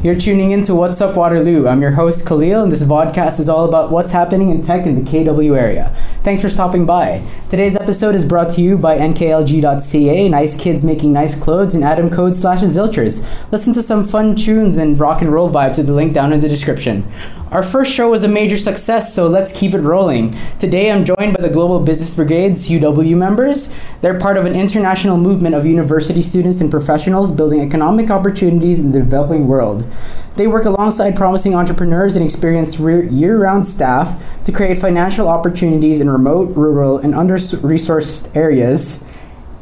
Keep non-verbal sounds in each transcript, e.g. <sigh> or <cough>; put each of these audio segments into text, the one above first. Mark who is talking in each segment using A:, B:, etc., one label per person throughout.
A: You're tuning in to What's Up Waterloo. I'm your host Khalil, and this podcast is all about what's happening in tech in the KW area. Thanks for stopping by. Today's episode is brought to you by NKLG.ca, nice kids making nice clothes, and Adam Code slash Zilchers. Listen to some fun tunes and rock and roll vibes at the link down in the description. Our first show was a major success, so let's keep it rolling. Today I'm joined by the Global Business Brigade's UW members. They're part of an international movement of university students and professionals building economic opportunities in the developing world. They work alongside promising entrepreneurs and experienced year round staff to create financial opportunities in remote, rural, and under resourced areas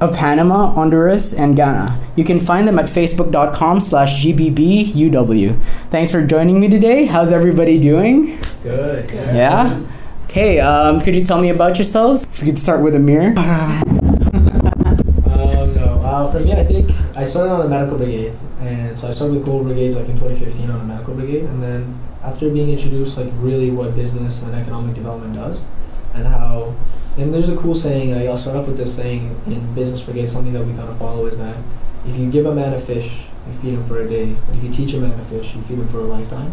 A: of Panama, Honduras, and Ghana. You can find them at facebook.com slash gbbuw. Thanks for joining me today. How's everybody doing?
B: Good. Good.
A: Yeah? Okay, um, could you tell me about yourselves? If we could start with Amir. <laughs>
B: um, no, uh, for me, I think I started on a medical brigade. And so I started with Global Brigades like in 2015 on a medical brigade. And then after being introduced, like really what business and economic development does and how and there's a cool saying. Uh, I'll start off with this saying in Business Brigade. Something that we kind of follow is that if you give a man a fish, you feed him for a day. But if you teach a man a fish, you feed him for a lifetime.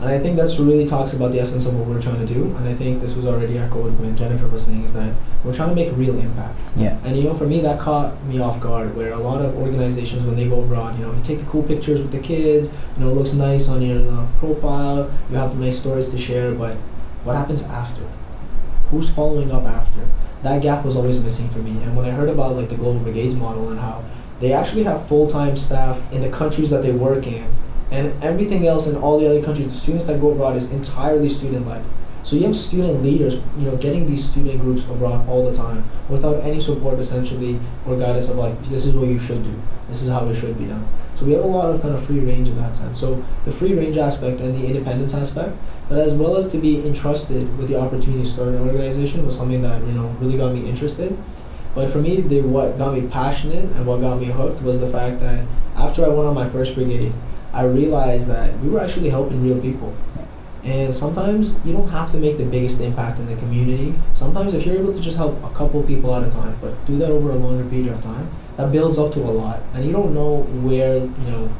B: And I think that's really talks about the essence of what we're trying to do. And I think this was already echoed when Jennifer was saying is that we're trying to make real impact.
A: Yeah.
B: And you know, for me, that caught me off guard. Where a lot of organizations, when they go abroad, you know, you take the cool pictures with the kids. You know, it looks nice on your uh, profile. You have the nice stories to share. But what happens after? Who's following up after? That gap was always missing for me. And when I heard about like the Global Brigades model and how they actually have full time staff in the countries that they work in, and everything else in all the other countries, the students that go abroad is entirely student led. So you have student leaders, you know, getting these student groups abroad all the time without any support essentially or guidance of like this is what you should do. This is how it should be done. So we have a lot of kind of free range in that sense. So the free range aspect and the independence aspect but as well as to be entrusted with the opportunity to start an organization was something that you know really got me interested. But for me, the, what got me passionate and what got me hooked was the fact that after I went on my first brigade, I realized that we were actually helping real people. And sometimes you don't have to make the biggest impact in the community. Sometimes if you're able to just help a couple people at a time, but do that over a longer period of time, that builds up to a lot. And you don't know where, you know,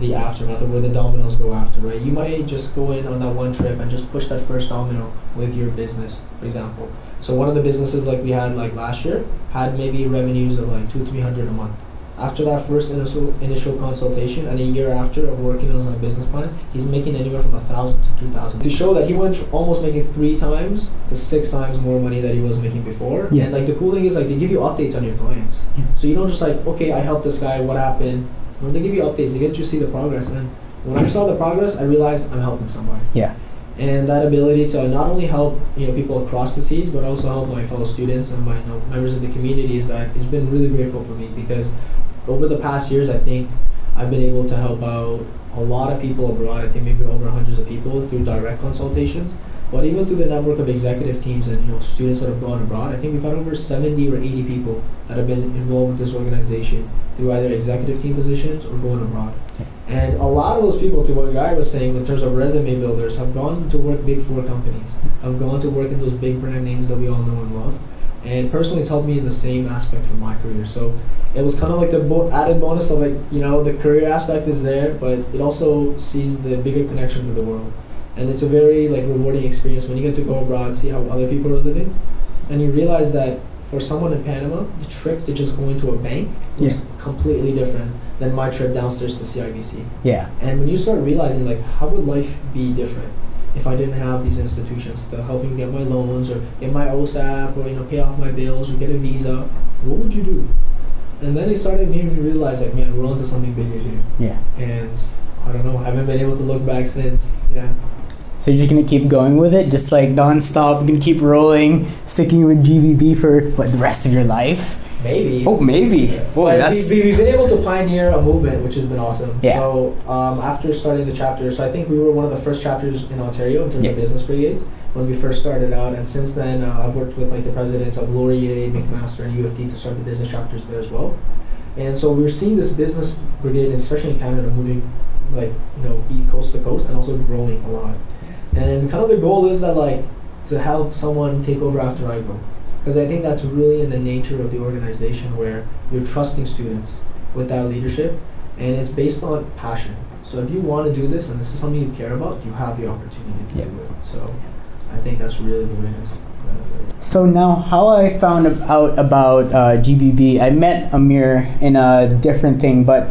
B: the aftermath or where the dominoes go after, right? You might just go in on that one trip and just push that first domino with your business, for example. So one of the businesses like we had like last year had maybe revenues of like two, three hundred a month. After that first initial initial consultation and a year after of working on a business plan, he's making anywhere from a thousand to two thousand. To show that he went from almost making three times to six times more money that he was making before.
A: Yeah.
B: And like the cool thing is like they give you updates on your clients.
A: Yeah.
B: So you don't just like, okay, I helped this guy, what happened? When they give you updates, they get you to see the progress. And when I saw the progress, I realized I'm helping somebody.
A: Yeah.
B: And that ability to not only help you know people across the seas, but also help my fellow students and my you know, members of the community is that it's been really grateful for me because over the past years, I think I've been able to help out a lot of people abroad. I think maybe over hundreds of people through direct consultations. But even through the network of executive teams and you know students that have gone abroad, I think we've had over 70 or 80 people that have been involved with this organization through either executive team positions or going abroad. And a lot of those people, to what Guy was saying in terms of resume builders, have gone to work big four companies, have gone to work in those big brand names that we all know and love. And personally, it's helped me in the same aspect for my career. So it was kind of like the bo- added bonus of like, you know, the career aspect is there, but it also sees the bigger connection to the world and it's a very like rewarding experience when you get to go abroad, see how other people are living, and you realize that for someone in Panama, the trip to just going to a bank looks
A: Yeah.
B: completely different than my trip downstairs to CIBC.
A: Yeah.
B: And when you start realizing like how would life be different if I didn't have these institutions to help me get my loans or get my OSAP or you know pay off my bills or get a visa, what would you do? And then it started making me realize like man, we're onto something bigger here.
A: Yeah.
B: And I don't know, I haven't been able to look back since. Yeah.
A: So you're just gonna keep going with it, just like nonstop. You're gonna keep rolling, sticking with GBB for what the rest of your life.
B: Maybe.
A: Oh, maybe.
B: But
A: that's
B: we, we've been able to pioneer a movement, which has been awesome.
A: Yeah.
B: So um, after starting the chapter, so I think we were one of the first chapters in Ontario in terms
A: Yeah.
B: of business brigades when we first started out, and since then uh, I've worked with like the presidents of Laurier, McMaster, and U of T to start the business chapters there as well. And so we're seeing this business brigade, especially in Canada, moving like you know e- coast to coast and also growing a lot. And kind of the goal is that like to have someone take over after I go. Because I think that's really in the nature of the organization where you're trusting students with that leadership and it's based on passion. So if you want to do this and this is something you care about, you have the opportunity to
A: Yeah.
B: do it. So I think that's really the greatest benefit.
A: So now, how I found out about uh, GBB, I met Amir in a different thing, but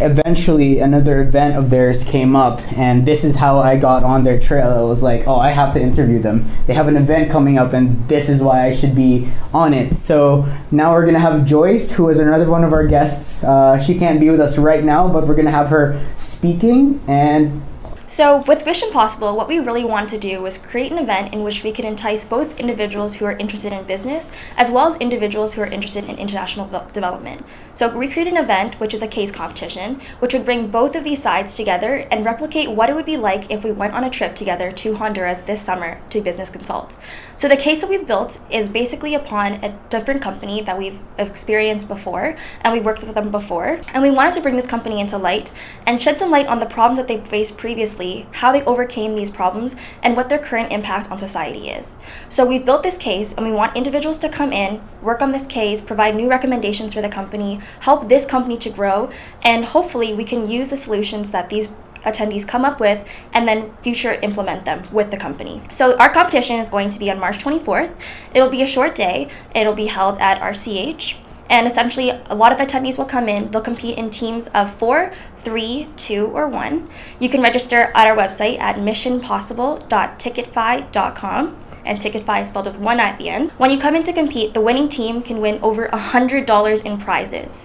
A: eventually another event of theirs came up, and this is how I got on their trail. I was like, oh, I have to interview them. They have an event coming up, and this is why I should be on it. So now we're gonna have Joyce, who is another one of our guests. Uh, she can't be with us right now, but we're gonna have her speaking and
C: So, with Mission Possible, what we really wanted to do was create an event in which we could entice both individuals who are interested in business as well as individuals who are interested in international ve- development. So, we created an event, which is a case competition, which would bring both of these sides together and replicate what it would be like if we went on a trip together to Honduras this summer to business consult. So, the case that we've built is basically upon a different company that we've experienced before and we worked with them before. And we wanted to bring this company into light and shed some light on the problems that they faced previously, how they overcame these problems, and what their current impact on society is. So we've built this case and we want individuals to come in, work on this case, provide new recommendations for the company, help this company to grow, and hopefully we can use the solutions that these attendees come up with and then future implement them with the company. So our competition is going to be on March 24th. It'll be a short day. It'll be held at RCH. And essentially, a lot of attendees will come in. They'll compete in teams of four, three, two, or one. You can register at our website at missionpossible.ticketfi.com. And Ticketfi is spelled with one at the end. When you come in to compete, the winning team can win over $100 in prizes.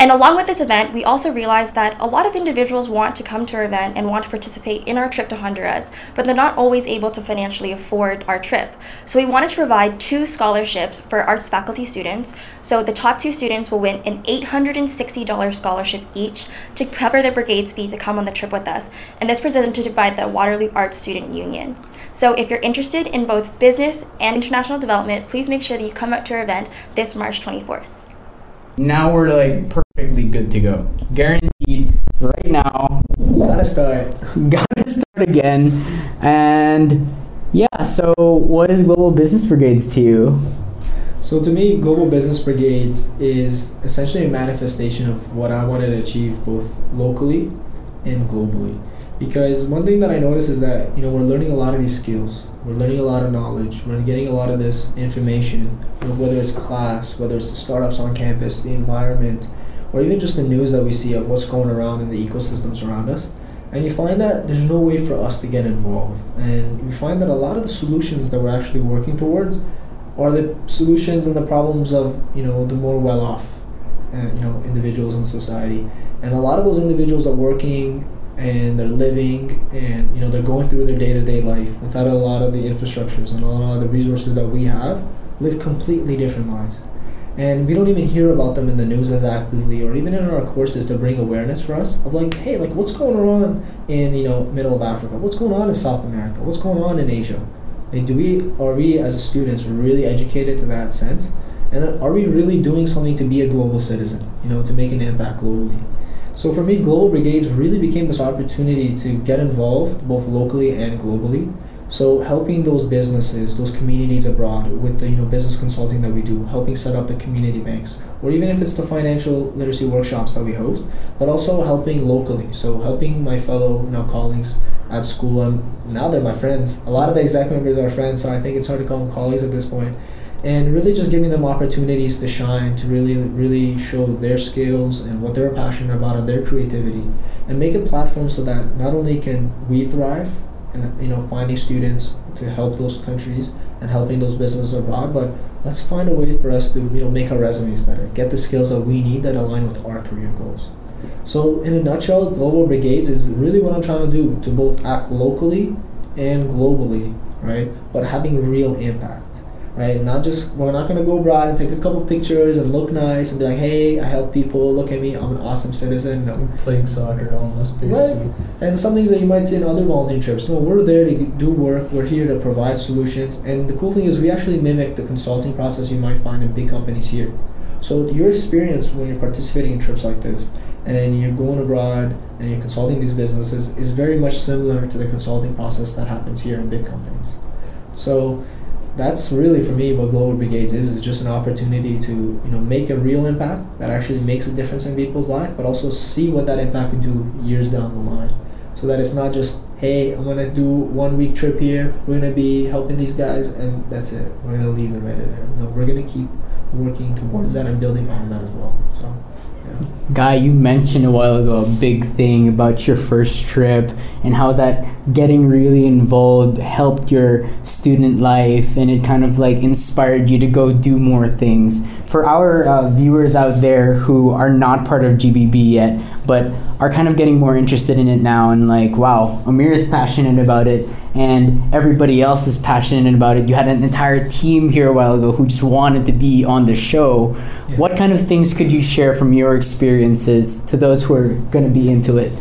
C: And along with this event, we also realized that a lot of individuals want to come to our event and want to participate in our trip to Honduras, but they're not always able to financially afford our trip. So we wanted to provide two scholarships for arts faculty students. So the top two students will win an $860 scholarship each to cover their brigade's fee to come on the trip with us. And this presented by the Waterloo Arts Student Union. So if you're interested in both business and international development, please make sure that you come out to our event this March 24th.
A: Now we're like perfectly good to go. Guaranteed right now
B: Gotta start. <laughs>
A: gotta start again. And yeah, so what is Global Business Brigades to you?
B: So to me, Global Business Brigades is essentially a manifestation of what I wanted to achieve both locally and globally. Because one thing that I notice is that you know we're learning a lot of these skills, we're learning a lot of knowledge, we're getting a lot of this information, whether it's class, whether it's the startups on campus, the environment, or even just the news that we see of what's going around in the ecosystems around us. And you find that there's no way for us to get involved, and you find that a lot of the solutions that we're actually working towards are the solutions and the problems of you know the more well-off uh, you know individuals in society. And a lot of those individuals are working and they're living and you know they're going through their day-to-day life without a lot of the infrastructures and a lot of the resources that we have live completely different lives and we don't even hear about them in the news as actively or even in our courses to bring awareness for us of like hey like what's going on in you know middle of africa what's going on in south america what's going on in asia like, do we are we as students really educated to that sense, and are we really doing something to be a global citizen? You know, to make an impact globally. So for me, Global Brigades really became this opportunity to get involved both locally and globally. So helping those businesses, those communities abroad with the you know business consulting that we do, helping set up the community banks, or even if it's the financial literacy workshops that we host, but also helping locally. So helping my fellow you know colleagues at school, and now they're my friends. A lot of the exec members are friends, so I think it's hard to call them colleagues at this point. And really just giving them opportunities to shine, to really, really show their skills and what they're passionate about and their creativity, and make a platform so that not only can we thrive, and you know finding students to help those countries and helping those businesses abroad, but let's find a way for us to you know make our resumes better, get the skills that we need that align with our career goals. So in a nutshell, Global Brigades is really what I'm trying to do to both act locally and globally, right? But having real impact, right? Not just we're not gonna go abroad and take a couple pictures and look nice and be like, hey, I help people, look at me, I'm an awesome citizen. No.
D: playing soccer almost basically.
B: And some things that you might see in other volunteer trips. No, we're there to do work. We're here to provide solutions. And the cool thing is, we actually mimic the consulting process you might find in big companies here. So your experience when you're participating in trips like this, and you're going abroad and you're consulting these businesses, is very much similar to the consulting process that happens here in big companies. So that's really for me what Global Brigades is. It's just an opportunity to you know make a real impact that actually makes a difference in people's life, but also see what that impact can do years down the line. So that it's not just hey, I'm gonna do one week trip here. We're gonna be helping these guys, and that's it. We're gonna leave it right there. No, we're gonna keep working towards that and building on that as well. So.
A: Guy, you mentioned a while ago a big thing about your first trip and how that getting really involved helped your student life and it kind of like inspired you to go do more things. For our uh, viewers out there who are not part of GBB yet, but are kind of getting more interested in it now and like, wow, Amir is passionate about it and everybody else is passionate about it. You had an entire team here a while ago who just wanted to be on the show.
B: Yeah.
A: What kind of things could you share from your experiences to those who are going to be into it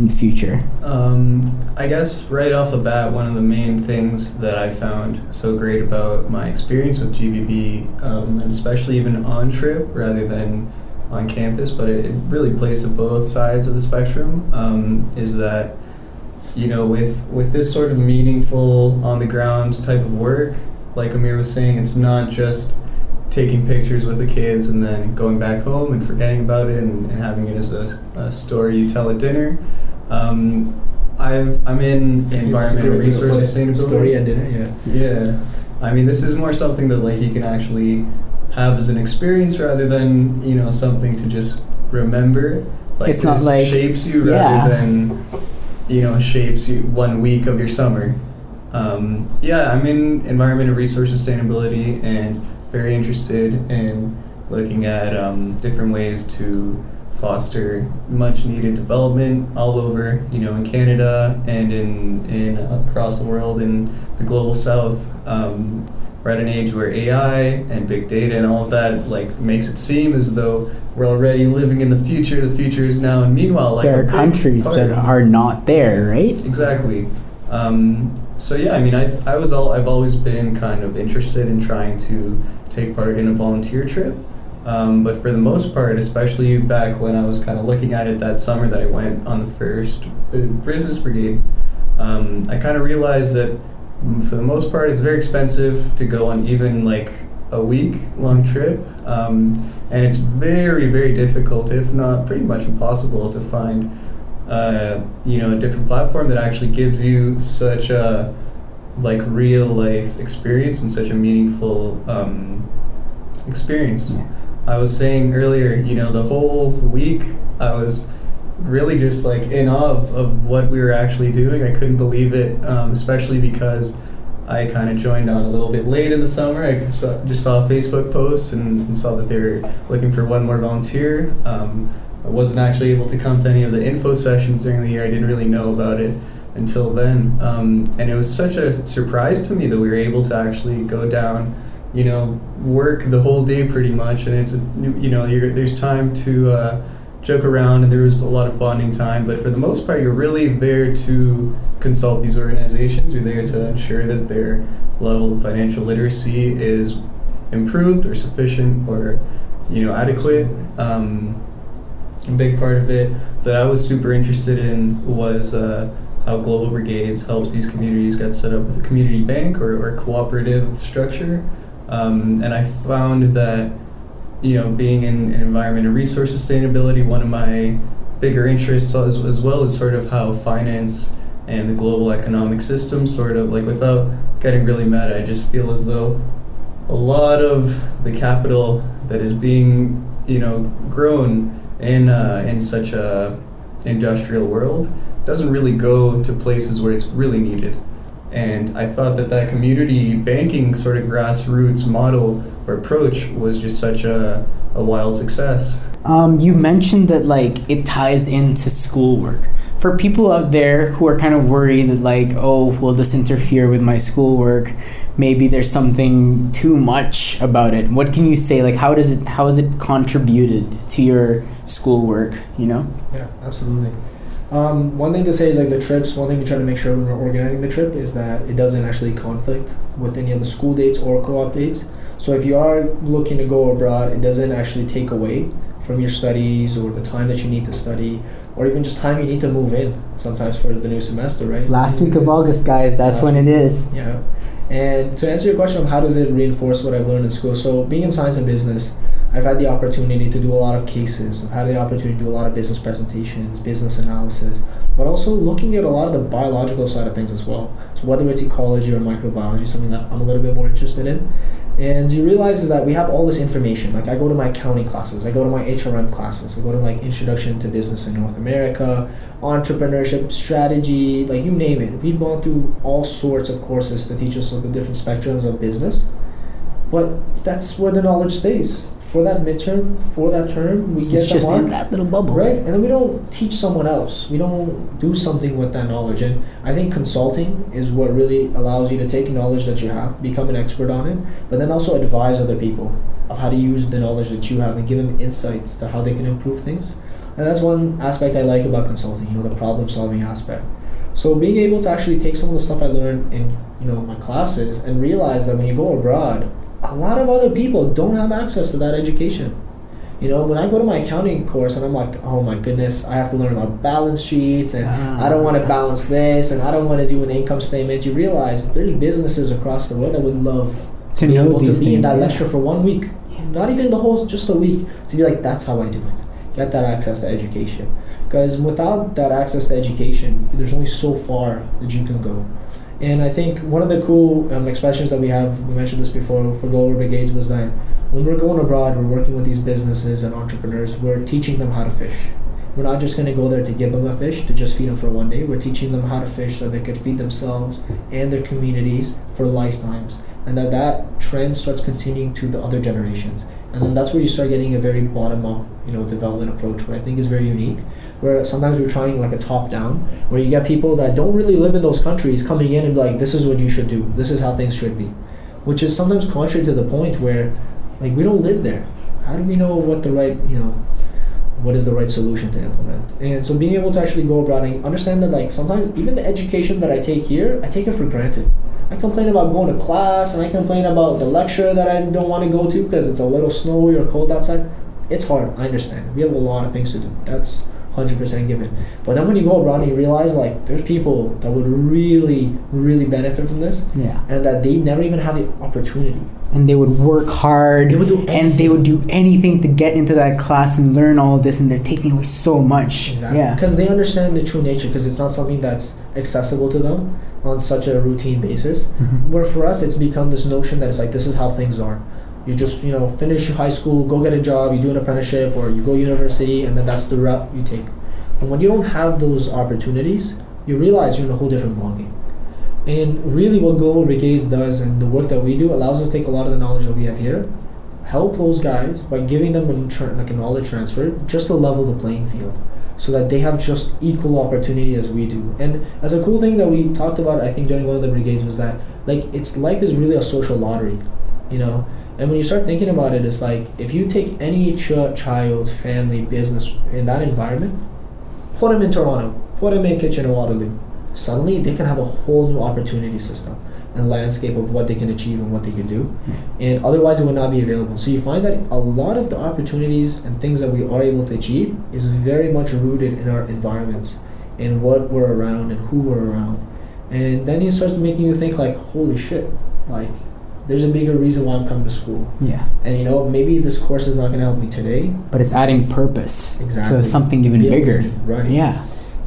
A: in the future?
E: Um, I guess right off the bat, one of the main things that I found so great about my experience with GBB, um, and especially even on trip rather than on campus, but it, it really plays to both sides of the spectrum, um, is that you know with with this sort of meaningful on the ground type of work, like Amir was saying, it's not just taking pictures with the kids and then going back home and forgetting about it and, and having it as a, a story you tell at dinner. Um, I've, I'm in environmental
B: good way to
E: resource sustainability.
B: Story at dinner, yeah.
E: Yeah, I mean, this is more something that like you can actually have as an experience rather than you know something to just remember. Like
A: It's not like-
E: shapes you
A: yeah.
E: rather than you know shapes you one week of your summer. Um, yeah, I'm in environmental resource sustainability and very interested in looking at um, different ways to foster much needed development all over, you know, in Canada and in, in across the world in the global south. Um, we're at an age where AI and big data and all of that like makes it seem as though we're already living in the future. The future is now, and meanwhile, like
A: there are countries
E: part-
A: that are not there, right?
E: Exactly. Um, so yeah, I mean, I I was all I've always been kind of interested in trying to take part in a volunteer trip, um, but for the most part, especially back when I was kind of looking at it that summer that I went on the first uh, business brigade, um, I kind of realized that mm, for the most part, it's very expensive to go on even like a week long trip. Um, and it's very, very difficult, if not pretty much impossible, to find uh, you know, a different platform that actually gives you such a like real life experience and such a meaningful um, experience.
A: Yeah.
E: I was saying earlier, you know, the whole week I was really just like in awe of, of what we were actually doing. I couldn't believe it, um, especially because I kind of joined on a little bit late in the summer. I saw, just saw a Facebook post and, and saw that they were looking for one more volunteer. Um, I wasn't actually able to come to any of the info sessions during the year. I didn't really know about it until then. Um, and it was such a surprise to me that we were able to actually go down, you know, work the whole day pretty much. And it's, a, you know, there's time to uh, joke around and there was a lot of bonding time. But for the most part, you're really there to consult these organizations. You're there to ensure that their level of financial literacy is improved or sufficient or, you know, adequate. Um, a big part of it that I was super interested in was uh, how Global Brigades helps these communities get set up with a community bank or, or cooperative structure. Um, and I found that, you know, being in, in environment and resource sustainability, one of my bigger interests as, as well is sort of how finance and the global economic system sort of like without getting really mad, I just feel as though a lot of the capital that is being, you know, grown in uh, in such a industrial world doesn't really go to places where it's really needed. And I thought that that community banking sort of grassroots model or approach was just such a, a wild success.
A: Um, you mentioned that like it ties into schoolwork. For people out there who are kind of worried that like, oh, will this interfere with my schoolwork? Maybe there's something too much about it. What can you say? Like, how does it? How has it contributed to your schoolwork? You know.
B: Yeah, absolutely. Um, one thing to say is like the trips. One thing we try to make sure when we're organizing the trip is that it doesn't actually conflict with any of the school dates or co-op dates. So if you are looking to go abroad, it doesn't actually take away from your studies or the time that you need to study, or even just time you need to move in. Sometimes for the new semester, right?
A: Last week of August, guys. That's
B: Last
A: when it is.
B: Yeah. And to answer your question of how does it reinforce what I've learned in school, so being in science and business, I've had the opportunity to do a lot of cases. I've had the opportunity to do a lot of business presentations, business analysis, but also looking at a lot of the biological side of things as well. So whether it's ecology or microbiology, something that I'm a little bit more interested in. And you realize is that we have all this information. Like I go to my accounting classes, I go to my HRM classes, I go to like Introduction to Business in North America, entrepreneurship, strategy, like you name it. We've gone through all sorts of courses to teach us the different spectrums of business. But that's where the knowledge stays. For that midterm, for that term, we
A: It's
B: get the mark.
A: in that little bubble.
B: Right, and then we don't teach someone else. We don't do something with that knowledge. And I think consulting is what really allows you to take knowledge that you have, become an expert on it, but then also advise other people of how to use the knowledge that you have and give them insights to how they can improve things. And that's one aspect I like about consulting, you know, the problem solving aspect. So being able to actually take some of the stuff I learned in, you know, my classes and realize that when you go abroad, a lot of other people don't have access to that education. You know, when I go to my accounting course and I'm like, oh my goodness, I have to learn about balance sheets and I don't want to balance this and I don't want to do an income statement, you realize there's businesses across the world that would love
A: to
B: be able to be in that
A: yeah.
B: lecture for one week. Not even the whole, just a week. To be like, that's how I do it. Get that access to education. Because without that access to education, there's only so far that you can go. And I think one of the cool um, expressions that we have, we mentioned this before for Global Brigades, was that when we're going abroad, we're working with these businesses and entrepreneurs, we're teaching them how to fish. We're not just going to go there to give them a fish to just feed them for one day. We're teaching them how to fish so they could feed themselves and their communities for lifetimes. And that that trend starts continuing to the other generations. And then that's where you start getting a very bottom up, you know, development approach, what I think is very unique. Where sometimes we're trying like a top down, where you get people that don't really live in those countries coming in and be like, this is what you should do, this is how things should be. Which is sometimes contrary to the point where like we don't live there. How do we know what the right, you know, what is the right solution to implement? And so being able to actually go abroad and understand that like sometimes even the education that I take here, I take it for granted. I complain about going to class and I complain about the lecture that I don't want to go to because it's a little snowy or cold outside. It's hard, I understand. We have a lot of things to do. That's 100% given. But then when you go around and you realize like there's people that would really, really benefit from this
A: Yeah.
B: and that they never even have the opportunity.
A: And they would work hard
B: They would
A: and they would do anything to get into that class and learn all this and they're taking away so much.
B: Exactly.
A: Yeah.
B: Because they understand the true nature because it's not something that's accessible to them on such a routine basis.
A: Mhm.
B: Where for us, it's become this notion that it's like this is how things are. You just you know finish high school, go get a job, you do an apprenticeship, or you go university, and then that's the route you take. But when you don't have those opportunities, you realize you're in a whole different ballgame. And really, what Global Brigades does and the work that we do allows us to take a lot of the knowledge that we have here, help those guys by giving them a, tr- like a knowledge transfer, just to level the playing field, so that they have just equal opportunity as we do. And as a cool thing that we talked about, I think during one of the brigades was that like it's life is really a social lottery, you know. And when you start thinking about it, it's like if you take any ch- child, family, business in that environment, put them in Toronto, put them in Kitchener Waterloo, suddenly they can have a whole new opportunity system and landscape of what they can achieve and what they can do. And otherwise, it would not be available. So you find that a lot of the opportunities and things that we are able to achieve is very much rooted in our environments and what we're around and who we're around. And then it starts making you think like, holy shit, like there's a bigger reason why I'm coming to school.
A: Yeah.
B: And you know, maybe this course is not going to help me today.
A: But it's adding purpose
B: Exactly.
A: to something even bigger.
B: right?
A: Yeah.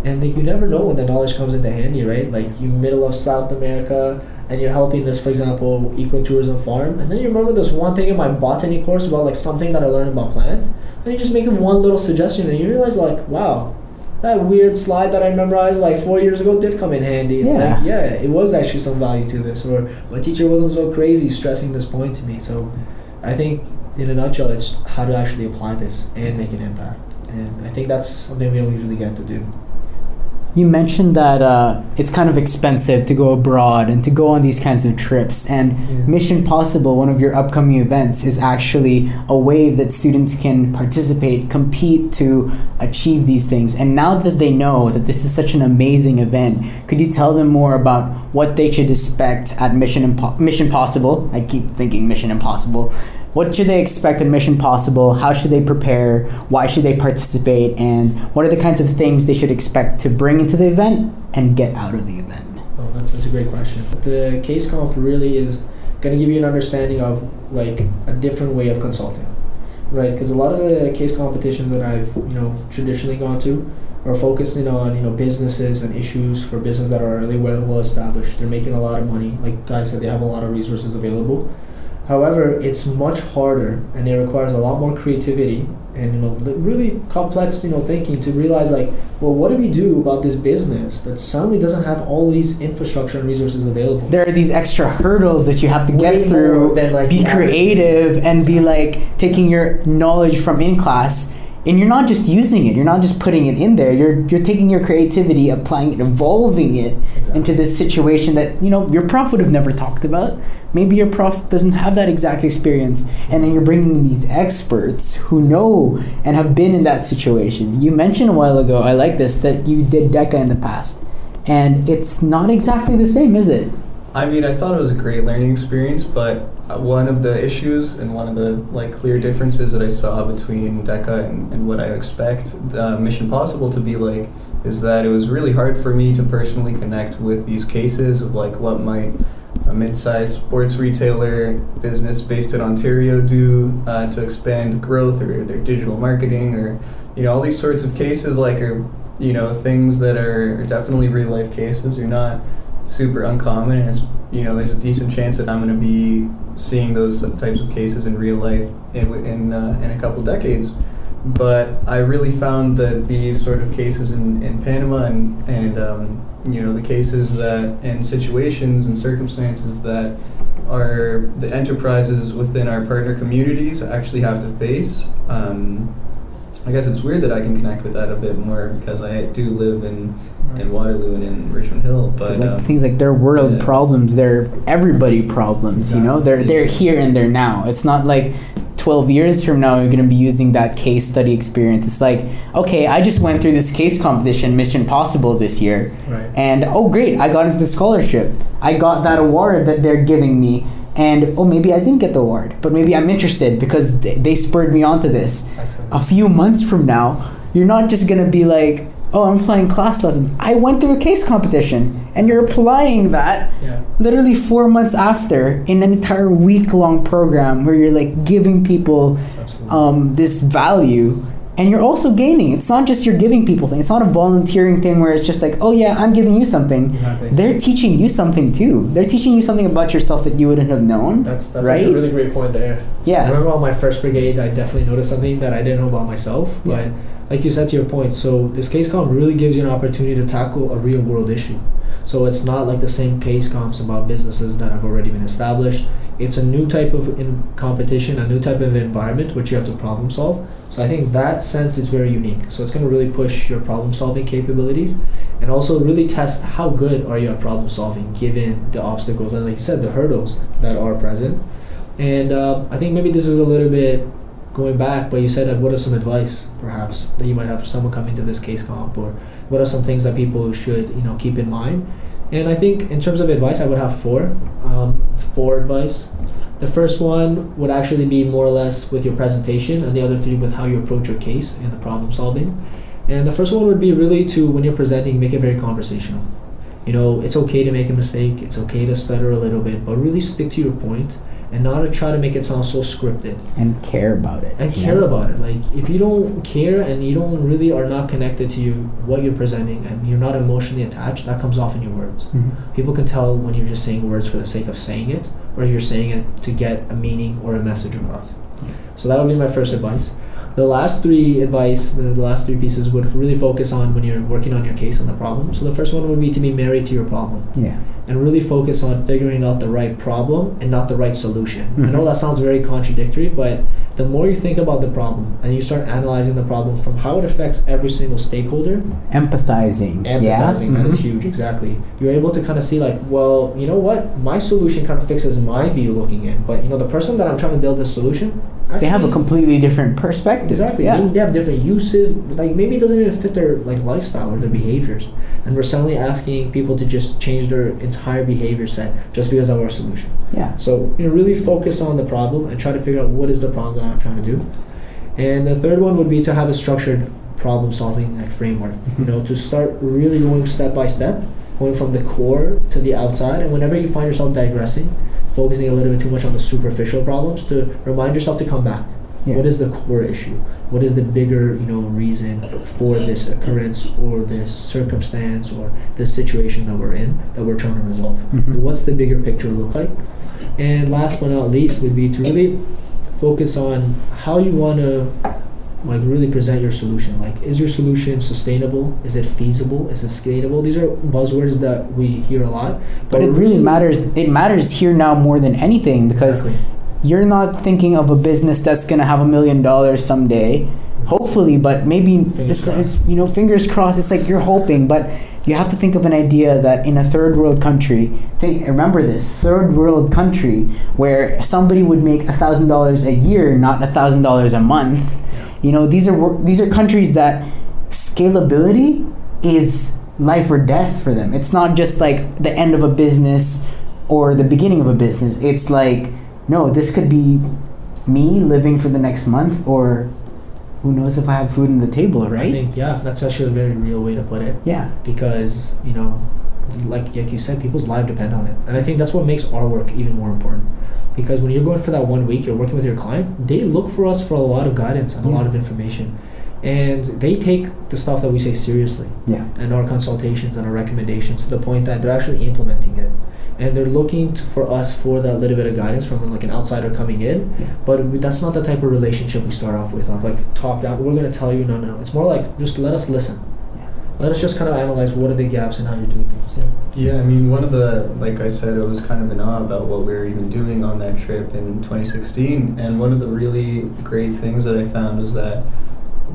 B: And like, you never know when the knowledge comes into handy, right? Like you middle of South America and you're helping this, for example, ecotourism farm, and then you remember this one thing in my botany course about like something that I learned about plants, and you just make them one little suggestion, and you realize like, wow, that weird slide that I memorized like four years ago did come in handy.
A: Yeah.
B: Like, yeah, it was actually some value to this, or my teacher wasn't so crazy stressing this point to me. So, I think in a nutshell, it's how to actually apply this and make an impact, and I think that's something we don't usually get to do.
A: You mentioned that uh, it's kind of expensive to go abroad and to go on these kinds of trips. And Mission Possible, one of your upcoming events, is actually a way that students can participate, compete to achieve these things. And now that they know that this is such an amazing event, could you tell them more about what they should expect at Mission Impo- Mission Possible? I keep thinking Mission Impossible. What should they expect at Mission Possible? How should they prepare? Why should they participate? And what are the kinds of things they should expect to bring into the event and get out of the event?
B: Oh, that's, that's a great question. The case comp really is going to give you an understanding of like a different way of consulting, right? Because a lot of the case competitions that I've you know traditionally gone to are focusing on you know businesses and issues for business that are really well well established. They're making a lot of money. Like guys said, they have a lot of resources available. However, it's much harder and it requires a lot more creativity and you know really complex you know thinking to realize like well what do we do about this business that suddenly doesn't have all these infrastructure and resources available
A: There are these extra hurdles that you have to
B: Way
A: get through.
B: than, like,
A: be creative and be like taking your knowledge from in class and you're not just using it you're not just putting it in there you're you're taking your creativity applying it evolving it
B: Exactly.
A: into this situation that you know your prof would have never talked about. Maybe your prof doesn't have that exact experience and then you're bringing these experts who know and have been in that situation. You mentioned a while ago i like this that you did DECA in the past and it's not exactly the same is it?
E: I mean, I thought it was a great learning experience, but one of the issues and one of the like clear differences that I saw between DECA and, and what I expect uh, Mission Possible to be like is that it was really hard for me to personally connect with these cases of like what might a mid-sized sports retailer business based in Ontario do uh, to expand growth or their digital marketing or you know all these sorts of cases like are you know things that are, definitely real life cases. Are not super uncommon and it's you know there's a decent chance that I'm going to be seeing those types of cases in real life in in, uh, in a couple decades. But I really found that these sort of cases in, in Panama and and um, you know the cases that and situations and circumstances that are the enterprises within our partner communities actually have to face um, I guess it's weird that I can connect with that a bit more because I do live in in Waterloo and in Richmond Hill, but
A: like
E: um,
A: things like they're world
E: yeah.
A: problems they're everybody problems you know? They're they're here and they're now. It's not like 12 years from now you're going to be using that case study experience. It's like okay i just went through this case competition mission possible this year.
B: Right.
A: And oh great i got into the scholarship. I got that award that they're giving me. And oh maybe i didn't get the award but maybe i'm interested because they, they spurred me onto this.
B: Excellent.
A: A few months from now, you're not just gonna be like, oh, I'm applying class lessons. I went through a case competition, and you're applying that
B: yeah
A: literally four months after in an entire week long program where you're like giving people um, this value. And you're also gaining. It's not just you're giving people things. It's not a volunteering thing where it's just like, oh yeah, I'm giving you something.
B: exactly
A: They're teaching you something too. They're teaching you something about yourself that you wouldn't have known.
B: that's that's
A: right?
B: a really great point there Yeah. I
A: Yeah.
B: remember on my first brigade, I definitely noticed something that I didn't know about myself. But like you said to your point, so this case comp really gives you an opportunity to tackle a real world issue. So it's not like the same case comps about businesses that have already been established. It's a new type of competition, a new type of environment which you have to problem solve. So I think that sense is very unique. So it's going to really push your problem solving capabilities and also really test how good are you at problem solving given the obstacles and like you said the hurdles that are present. And uh, I think maybe this is a little bit going back, but you said that what are some advice perhaps that you might have for someone coming to this case comp, or what are some things that people should you know keep in mind? And I think in terms of advice, I would have four, um, four advice. The first one would actually be more or less with your presentation, and the other three with how you approach your case and the problem solving. And the first one would be really to when you're presenting, make it very conversational. You know, it's okay to make a mistake, it's okay to stutter a little bit, but really stick to your point and not to try to make it sound so scripted
A: And care about it.
B: and care
A: know?
B: about it. Like if you don't care and you don't really are not connected to you what you're presenting and you're not emotionally attached, that comes off in your words.
A: Mhm.
B: People can tell when you're just saying words for the sake of saying it, or if you're saying it to get a meaning or a message across. So that would be my first advice. The last three advice, the, the last three pieces would really focus on when you're working on your case on the problem. So the first one would be to be married to your problem
A: Yeah.
B: And really focus on figuring out the right problem and not the right solution. I know
A: Mhm.
B: that sounds very contradictory, but the more you think about the problem and you start analyzing the problem from how it affects every single stakeholder,
A: Empathizing. yeah.
B: empathizing, that is
A: Mhm.
B: huge, exactly. You're able to kind of see, like, well, you know what? My solution kind of fixes my view looking in, but you know, the person that I'm trying to build this solution,
A: They have a completely different perspective.
B: Exactly.
A: Yeah.
B: They have different uses. Like maybe it doesn't even fit their like lifestyle or their behaviors. And we're suddenly asking people to just change their entire behavior set just because of our solution.
A: Yeah.
B: So you know, really focus on the problem and try to figure out what is the problem that I'm trying to do. And the third one would be to have a structured problem solving like framework. Mm-hmm. You know, to start really going step by step. going from the core to the outside. And whenever you find yourself digressing, focusing a little bit too much on the superficial problems, to remind yourself to come back.
A: Yeah.
B: What is the core issue? What is the bigger, you know, reason for this occurrence or this circumstance or this situation that we're in that we're trying to resolve?
A: Mhm.
B: What's the bigger picture look like? And last but not least would be to really focus on how you want to like really present your solution. Like, is your solution sustainable? Is it feasible? Is it scalable? These are buzzwords that we hear a lot.
A: But it really matters. It matters here now more than anything because
B: Exactly.
A: you're not thinking of a business that's going to have a million dollars someday hopefully but maybe
B: Fingers
A: it's, it's you know fingers crossed it's like you're hoping but you have to think of an idea that in a third world country think remember this third world country where somebody would make a thousand dollars a year not a thousand dollars a month you know these are these are countries that scalability is life or death for them it's not just like the end of a business or the beginning of a business it's like no this could be me living for the next month or who knows if I have food on the table, right?
B: I think yeah, that's actually a very real way to put it.
A: Yeah.
B: because you know like like you said people's lives depend on it and i think that's what makes our work even more important because when you're going for that one week you're working with your client they look for us for a lot of guidance and a lot of information. And they take the stuff that we say seriously
A: Yeah.
B: and our consultations and our recommendations to the point that they're actually implementing it. And they're looking to, for us for that little bit of guidance from like an outsider coming in.
A: Yeah.
B: but we- that's not the type of relationship we start off with of like top down we're going to tell you no no. It's more like just let us listen let us just kind of analyze what are the gaps and how you're doing things. Yeah.
E: Yeah, I mean, one of the, like I said, I was kind of in awe about what we were even doing on that trip in 2016. And one of the really great things that I found was that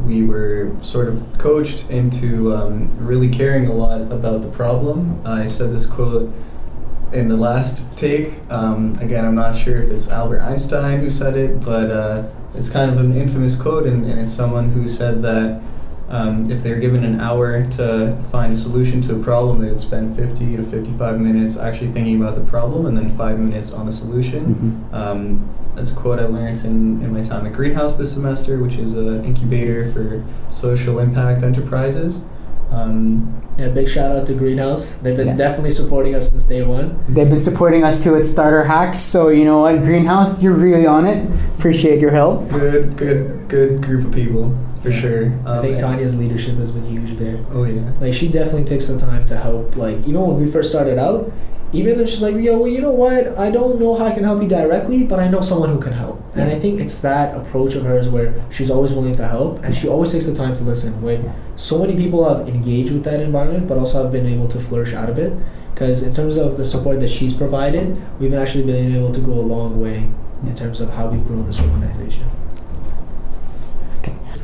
E: we were sort of coached into um, really caring a lot about the problem. I said this quote in the last take. Um, again, I'm not sure if it's Albert Einstein who said it, but uh, it's kind of an infamous quote, and, and it's someone who said that um, if they're given an hour to find a solution to a problem, they would spend 50 to 55 minutes actually thinking about the problem and then five minutes on the solution.
A: Mhm.
E: Um, that's a quote I learned in, in my time at Greenhouse this semester, which is an incubator for social impact enterprises. Um,
B: Yeah, big shout out to Greenhouse. They've been
A: Yeah.
B: definitely supporting us since day one.
A: They've been supporting us too at Starter Hacks, so you know what, Greenhouse, you're really on it. Appreciate your help.
E: good, good, good group of people for
B: Yeah.
E: sure.
B: I
E: Um,
B: think Tanya's leadership has been huge there.
E: Oh yeah.
B: Like she definitely takes some time to help. Like even when we first started out, even if she's like, yo, well, you know what? I don't know how I can help you directly, but I know someone who can help. And I think it's that approach of hers where she's always willing to help and she always takes the time to listen. Where so many people have engaged with that environment, but also have been able to flourish out of it. Because in terms of the support that she's provided, we've actually been able to go a long way in terms of how we've grown this organization.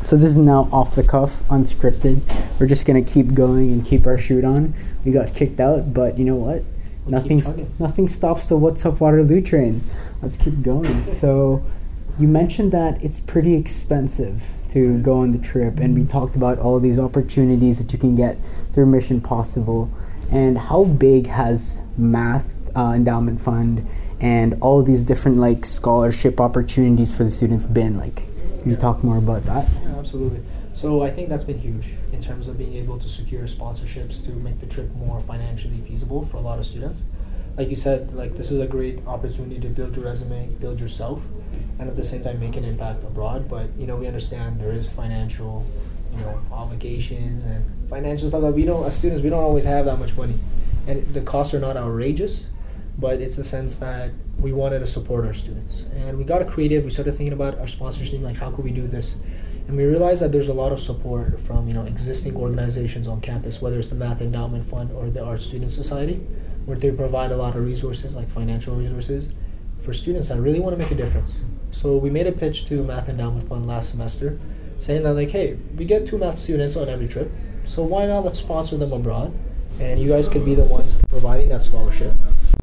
A: So this is now off the cuff, unscripted. We're just gonna keep going and keep our shoot on. We got kicked out, but you know what?
B: We'll chugging.
A: nothing stops the What's Up Waterloo train. Let's keep going. So, you mentioned that it's pretty expensive to go on the trip, and we talked about all these opportunities that you can get through Mission Possible, and how big has Math uh, Endowment Fund and all these different like scholarship opportunities for the students been like? Can you talk more about that?
B: Yeah, absolutely. So I think that's been huge in terms of being able to secure sponsorships to make the trip more financially feasible for a lot of students. Like you said, like this is a great opportunity to build your resume, build yourself, and at the same time make an impact abroad. But you know, we understand there is financial, you know, obligations and financial stuff that we don't as students we don't always have that much money, and the costs are not outrageous, but it's the sense that we wanted to support our students, and we got creative. We started thinking about our sponsorship, like how could we do this and we realized that there's a lot of support from you know existing organizations on campus, whether it's the Math Endowment Fund or the Art Student Society, where they provide a lot of resources like financial resources for students that really want to make a difference. So we made a pitch to Math Endowment Fund last semester, saying that like, hey, we get two math students on every trip, so why not let's sponsor them abroad, and you guys could be the ones providing that scholarship.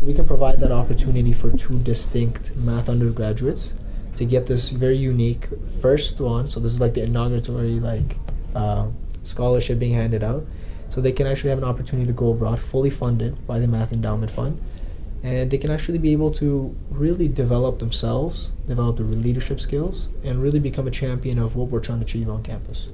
B: We can provide that opportunity for two distinct math undergraduates to get this very unique first one. So this is like the inauguratory like uh, scholarship being handed out. So they can actually have an opportunity to go abroad, fully funded by the Math Endowment Fund, and they can actually be able to really develop themselves, develop their leadership skills, and really become a champion of what we're trying to achieve on campus.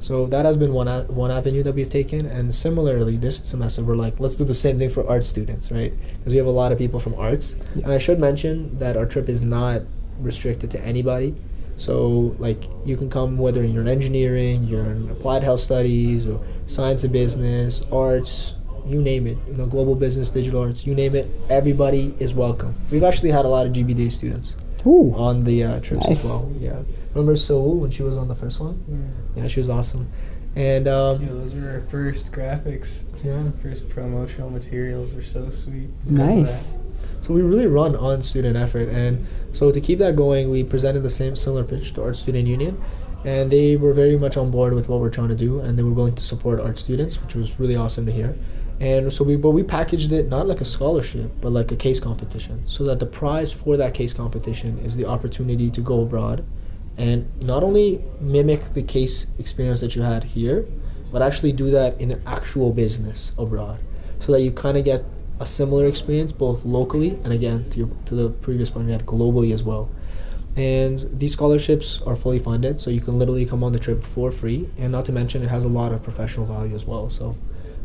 B: So that has been one a- one avenue that we've taken, and similarly this semester we're like, let's do the same thing for art students, right? Because we have a lot of people from arts,
A: Yeah.
B: and I should mention that our trip is not restricted to anybody. So like you can come whether you're in engineering, you're in applied health studies, or science and business, arts, you name it. You know, global business, digital arts, you name it. Everybody is welcome. We've actually had a lot of GBD students
A: Ooh.
B: on the uh, trips
A: Nice.
B: as well. Yeah, remember Seoul when she was on the first one?
F: Yeah.
B: Yeah, she was awesome. And um,
E: Yeah, those were our first graphics,
B: yeah,
E: first promotional materials were so sweet.
A: Nice.
B: so we really run on student effort, and so to keep that going, we presented the same similar pitch to Art Student Union, and they were very much on board with what we're trying to do, and they were willing to support art students, which was really awesome to hear. And so we, but we packaged it not like a scholarship, but like a case competition, so that the prize for that case competition is the opportunity to go abroad, and not only mimic the case experience that you had here, but actually do that in an actual business abroad, so that you kind of get a similar experience both locally and again to your to the previous point we had globally as well. And these scholarships are fully funded, so you can literally come on the trip for free. And not to mention, it has a lot of professional value as well. So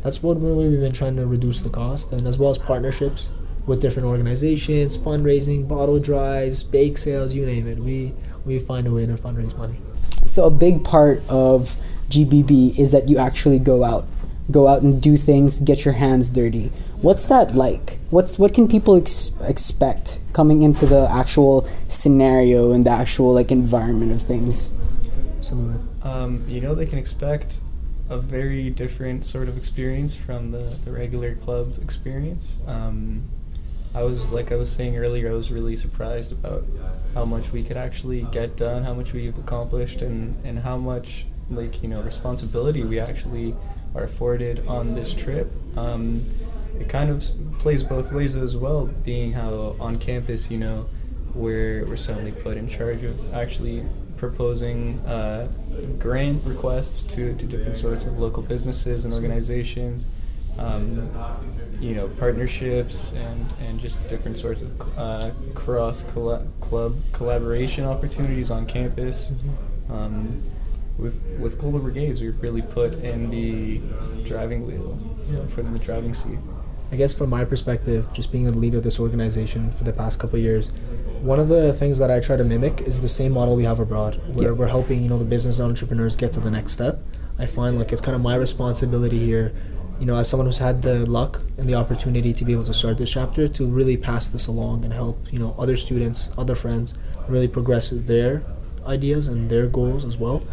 B: that's what really we've been trying to reduce the cost, and as well as partnerships with different organizations, fundraising, bottle drives, bake sales, you name it. We we find a way to fundraise money.
A: So a big part of GBB is that you actually go out, go out and do things, get your hands dirty. What's that like? What's what can people ex- expect coming into the actual scenario and the actual like environment of things?
B: Absolutely.
E: Um, you know, they can expect a very different sort of experience from the, the regular club experience. Um, I was, like I was saying earlier, I was really surprised about how much we could actually get done, how much we've accomplished, and, and how much, like, you know, responsibility we actually are afforded on this trip. Um, it kind of plays both ways as well, being how on campus, you know, we're, we're suddenly put in charge of actually proposing uh, grant requests to, to different sorts of local businesses and organizations, um, you know, partnerships and, and just different sorts of uh, cross colla- club collaboration opportunities on campus. Um, with with Global Brigades, we've really put in the driving wheel, you know, put in the driving seat.
B: I guess from my perspective, just being the leader of this organization for the past couple of years, one of the things that I try to mimic is the same model we have abroad, where we're helping you know the business entrepreneurs get to the next step. I find like it's kind of my responsibility here, you know, as someone who's had the luck and the opportunity to be able to start this chapter, to really pass this along and help you know other students, other friends, really progress their ideas and their goals as well.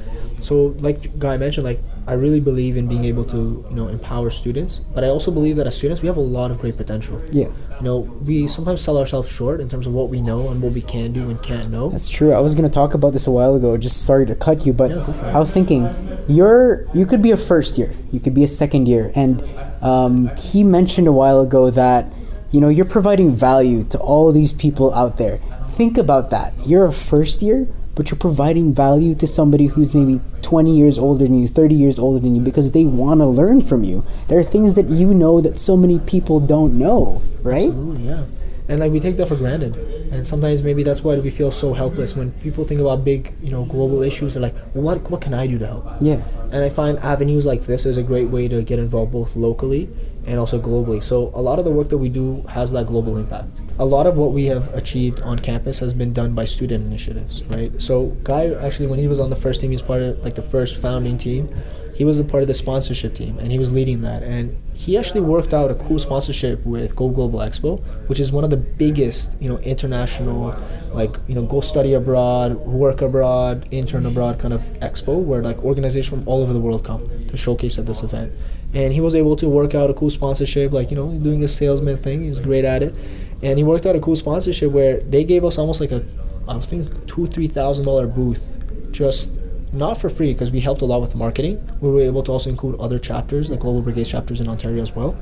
B: So, like Guy mentioned, like I really believe in being able to you know empower students, but I also believe that as students we have a lot of great potential.
A: Yeah,
B: You know, we sometimes sell ourselves short in terms of what we know and what we can do and can't know.
A: that's true. I was gonna talk about this a while ago. Just sorry to cut you, but
B: Yeah, go for it.
A: I was thinking, you're you could be a first year, you could be a second year, and um, he mentioned a while ago that you know you're providing value to all these people out there. Think about that. You're a first year, but you're providing value to somebody who's maybe 20 years older than you, 30 years older than you, because they want to learn from you. There are things that you know that so many people don't know, right?
B: Absolutely, yeah. And like we take that for granted, and sometimes maybe that's why we feel so helpless when people think about big, you know, global issues. They're like, well, what what can I do to help?
A: Yeah.
B: And I find avenues like this is a great way to get involved both locally and also globally. So a lot of the work that we do has that global impact. A lot of what we have achieved on campus has been done by student initiatives, right? So Guy actually when he was on the first team, he was part of like the first founding team. He was a part of the sponsorship team and he was leading that and he actually worked out a cool sponsorship with Go Global Expo, which is one of the biggest, you know, international like, you know, go study abroad, work abroad, intern abroad kind of expo where like organizations from all over the world come to showcase at this event. And he was able to work out a cool sponsorship, like, you know, doing a salesman thing. He's great at it. And he worked out a cool sponsorship where they gave us almost like a I was thinking two, three thousand dollar booth just not for free because we helped a lot with marketing. We were able to also include other chapters, like Global Brigade chapters in Ontario as well.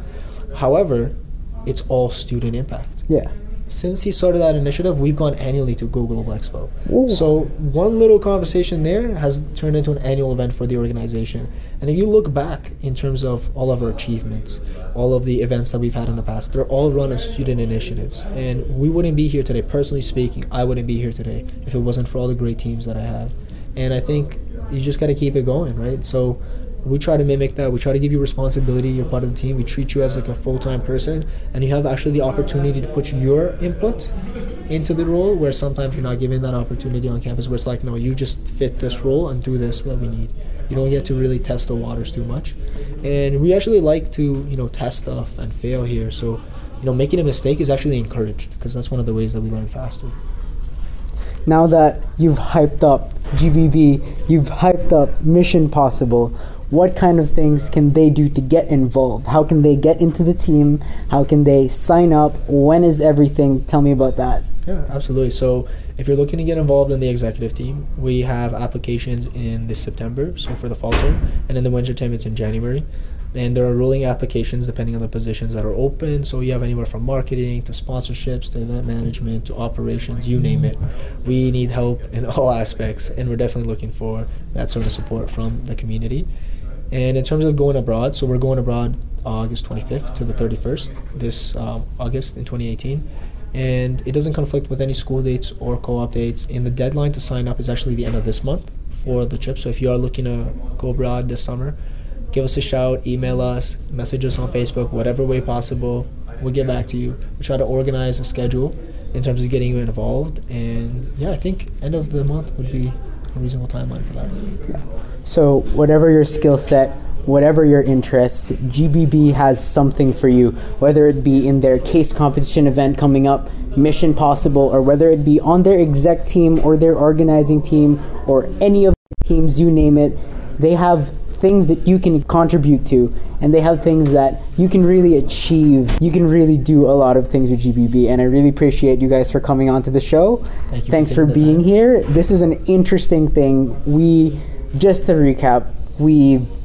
B: However, it's all student impact.
A: Yeah.
B: Since he started that initiative, we've gone annually to Go Global Expo.
A: Ooh.
B: So one little conversation there has turned into an annual event for the organization. And if you look back in terms of all of our achievements, all of the events that we've had in the past, they're all run on student initiatives. And we wouldn't be here today, personally speaking, I wouldn't be here today if it wasn't for all the great teams that I have. And I think you just got to keep it going, right? So we try to mimic that. We try to give you responsibility. You're part of the team. We treat you as like a full time person, and you have actually the opportunity to put your input into the role. Where sometimes you're not given that opportunity on campus. Where it's like, no, you just fit this role and do this what we need. You don't get to really test the waters too much, and we actually like to you know test stuff and fail here. So you know, making a mistake is actually encouraged because that's one of the ways that we learn faster.
A: Now that you've hyped up GBB, you've hyped up Mission Possible, what kind of things can they do to get involved? How can they get into the team? How can they sign up? When is everything? Tell me about that.
B: Yeah, absolutely. So, if you're looking to get involved in the executive team, we have applications in this September, so for the fall term, and in the winter term, it's in January. And there are rolling applications depending on the positions that are open. So you have anywhere from marketing to sponsorships to event management to operations, you name it. We need help in <laughs> all aspects, and we're definitely looking for that sort of support from the community. And in terms of going abroad, so we're going abroad August 25th to the 31st this um, August in 2018. And it doesn't conflict with any school dates or co op dates. And the deadline to sign up is actually the end of this month for the trip. So if you are looking to go abroad this summer, give us a shout, email us, message us on Facebook, whatever way possible. We'll get back to you. We try to organize a schedule in terms of getting you involved. And yeah, I think end of the month would be a reasonable timeline for that.
A: So, whatever your skill set, whatever your interests, GBB has something for you, whether it be in their case competition event coming up, Mission Possible, or whether it be on their exec team or their organizing team or any of the teams, you name it. They have things that you can contribute to and they have things that you can really achieve. You can really do a lot of things with GBB and I really appreciate you guys for coming on to the show.
B: Thank you
A: Thanks for
B: the
A: being
B: time.
A: here. This is an interesting thing. We just to recap, we've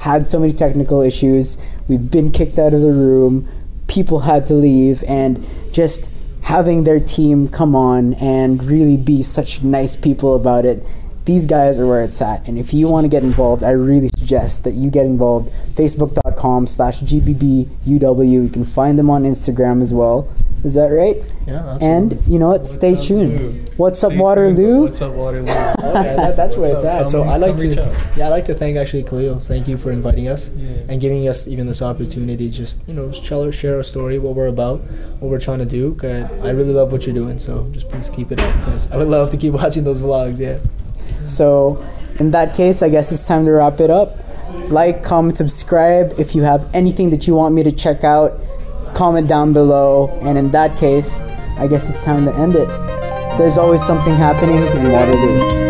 A: had so many technical issues. We've been kicked out of the room. People had to leave and just having their team come on and really be such nice people about it these guys are where it's at. And if you want to get involved, I really suggest that you get involved. Facebook.com slash GBBUW. You can find them on Instagram as well. Is that right?
B: Yeah,
A: And you know what? Stay
E: up,
A: tuned.
E: Lou?
A: What's up,
E: Stay tuned.
A: Waterloo?
E: What's up, Waterloo? <laughs>
B: okay, that, that's where it's
E: up?
B: at. So I like to, yeah, I like to thank actually Khalil. Thank you for inviting us
E: Yeah.
B: and giving us even this opportunity. to Just you know, just share, share our story, what we're about, what we're trying to do. 'cause I really love what you're doing. So just please keep it up, because I would love to keep <laughs> watching those vlogs. Yeah.
A: So, in that case, I guess it's time to wrap it up. Like, comment, subscribe. If you have anything that you want me to check out, comment down below. And in that case, I guess it's time to end it. There's always something happening in Waterloo.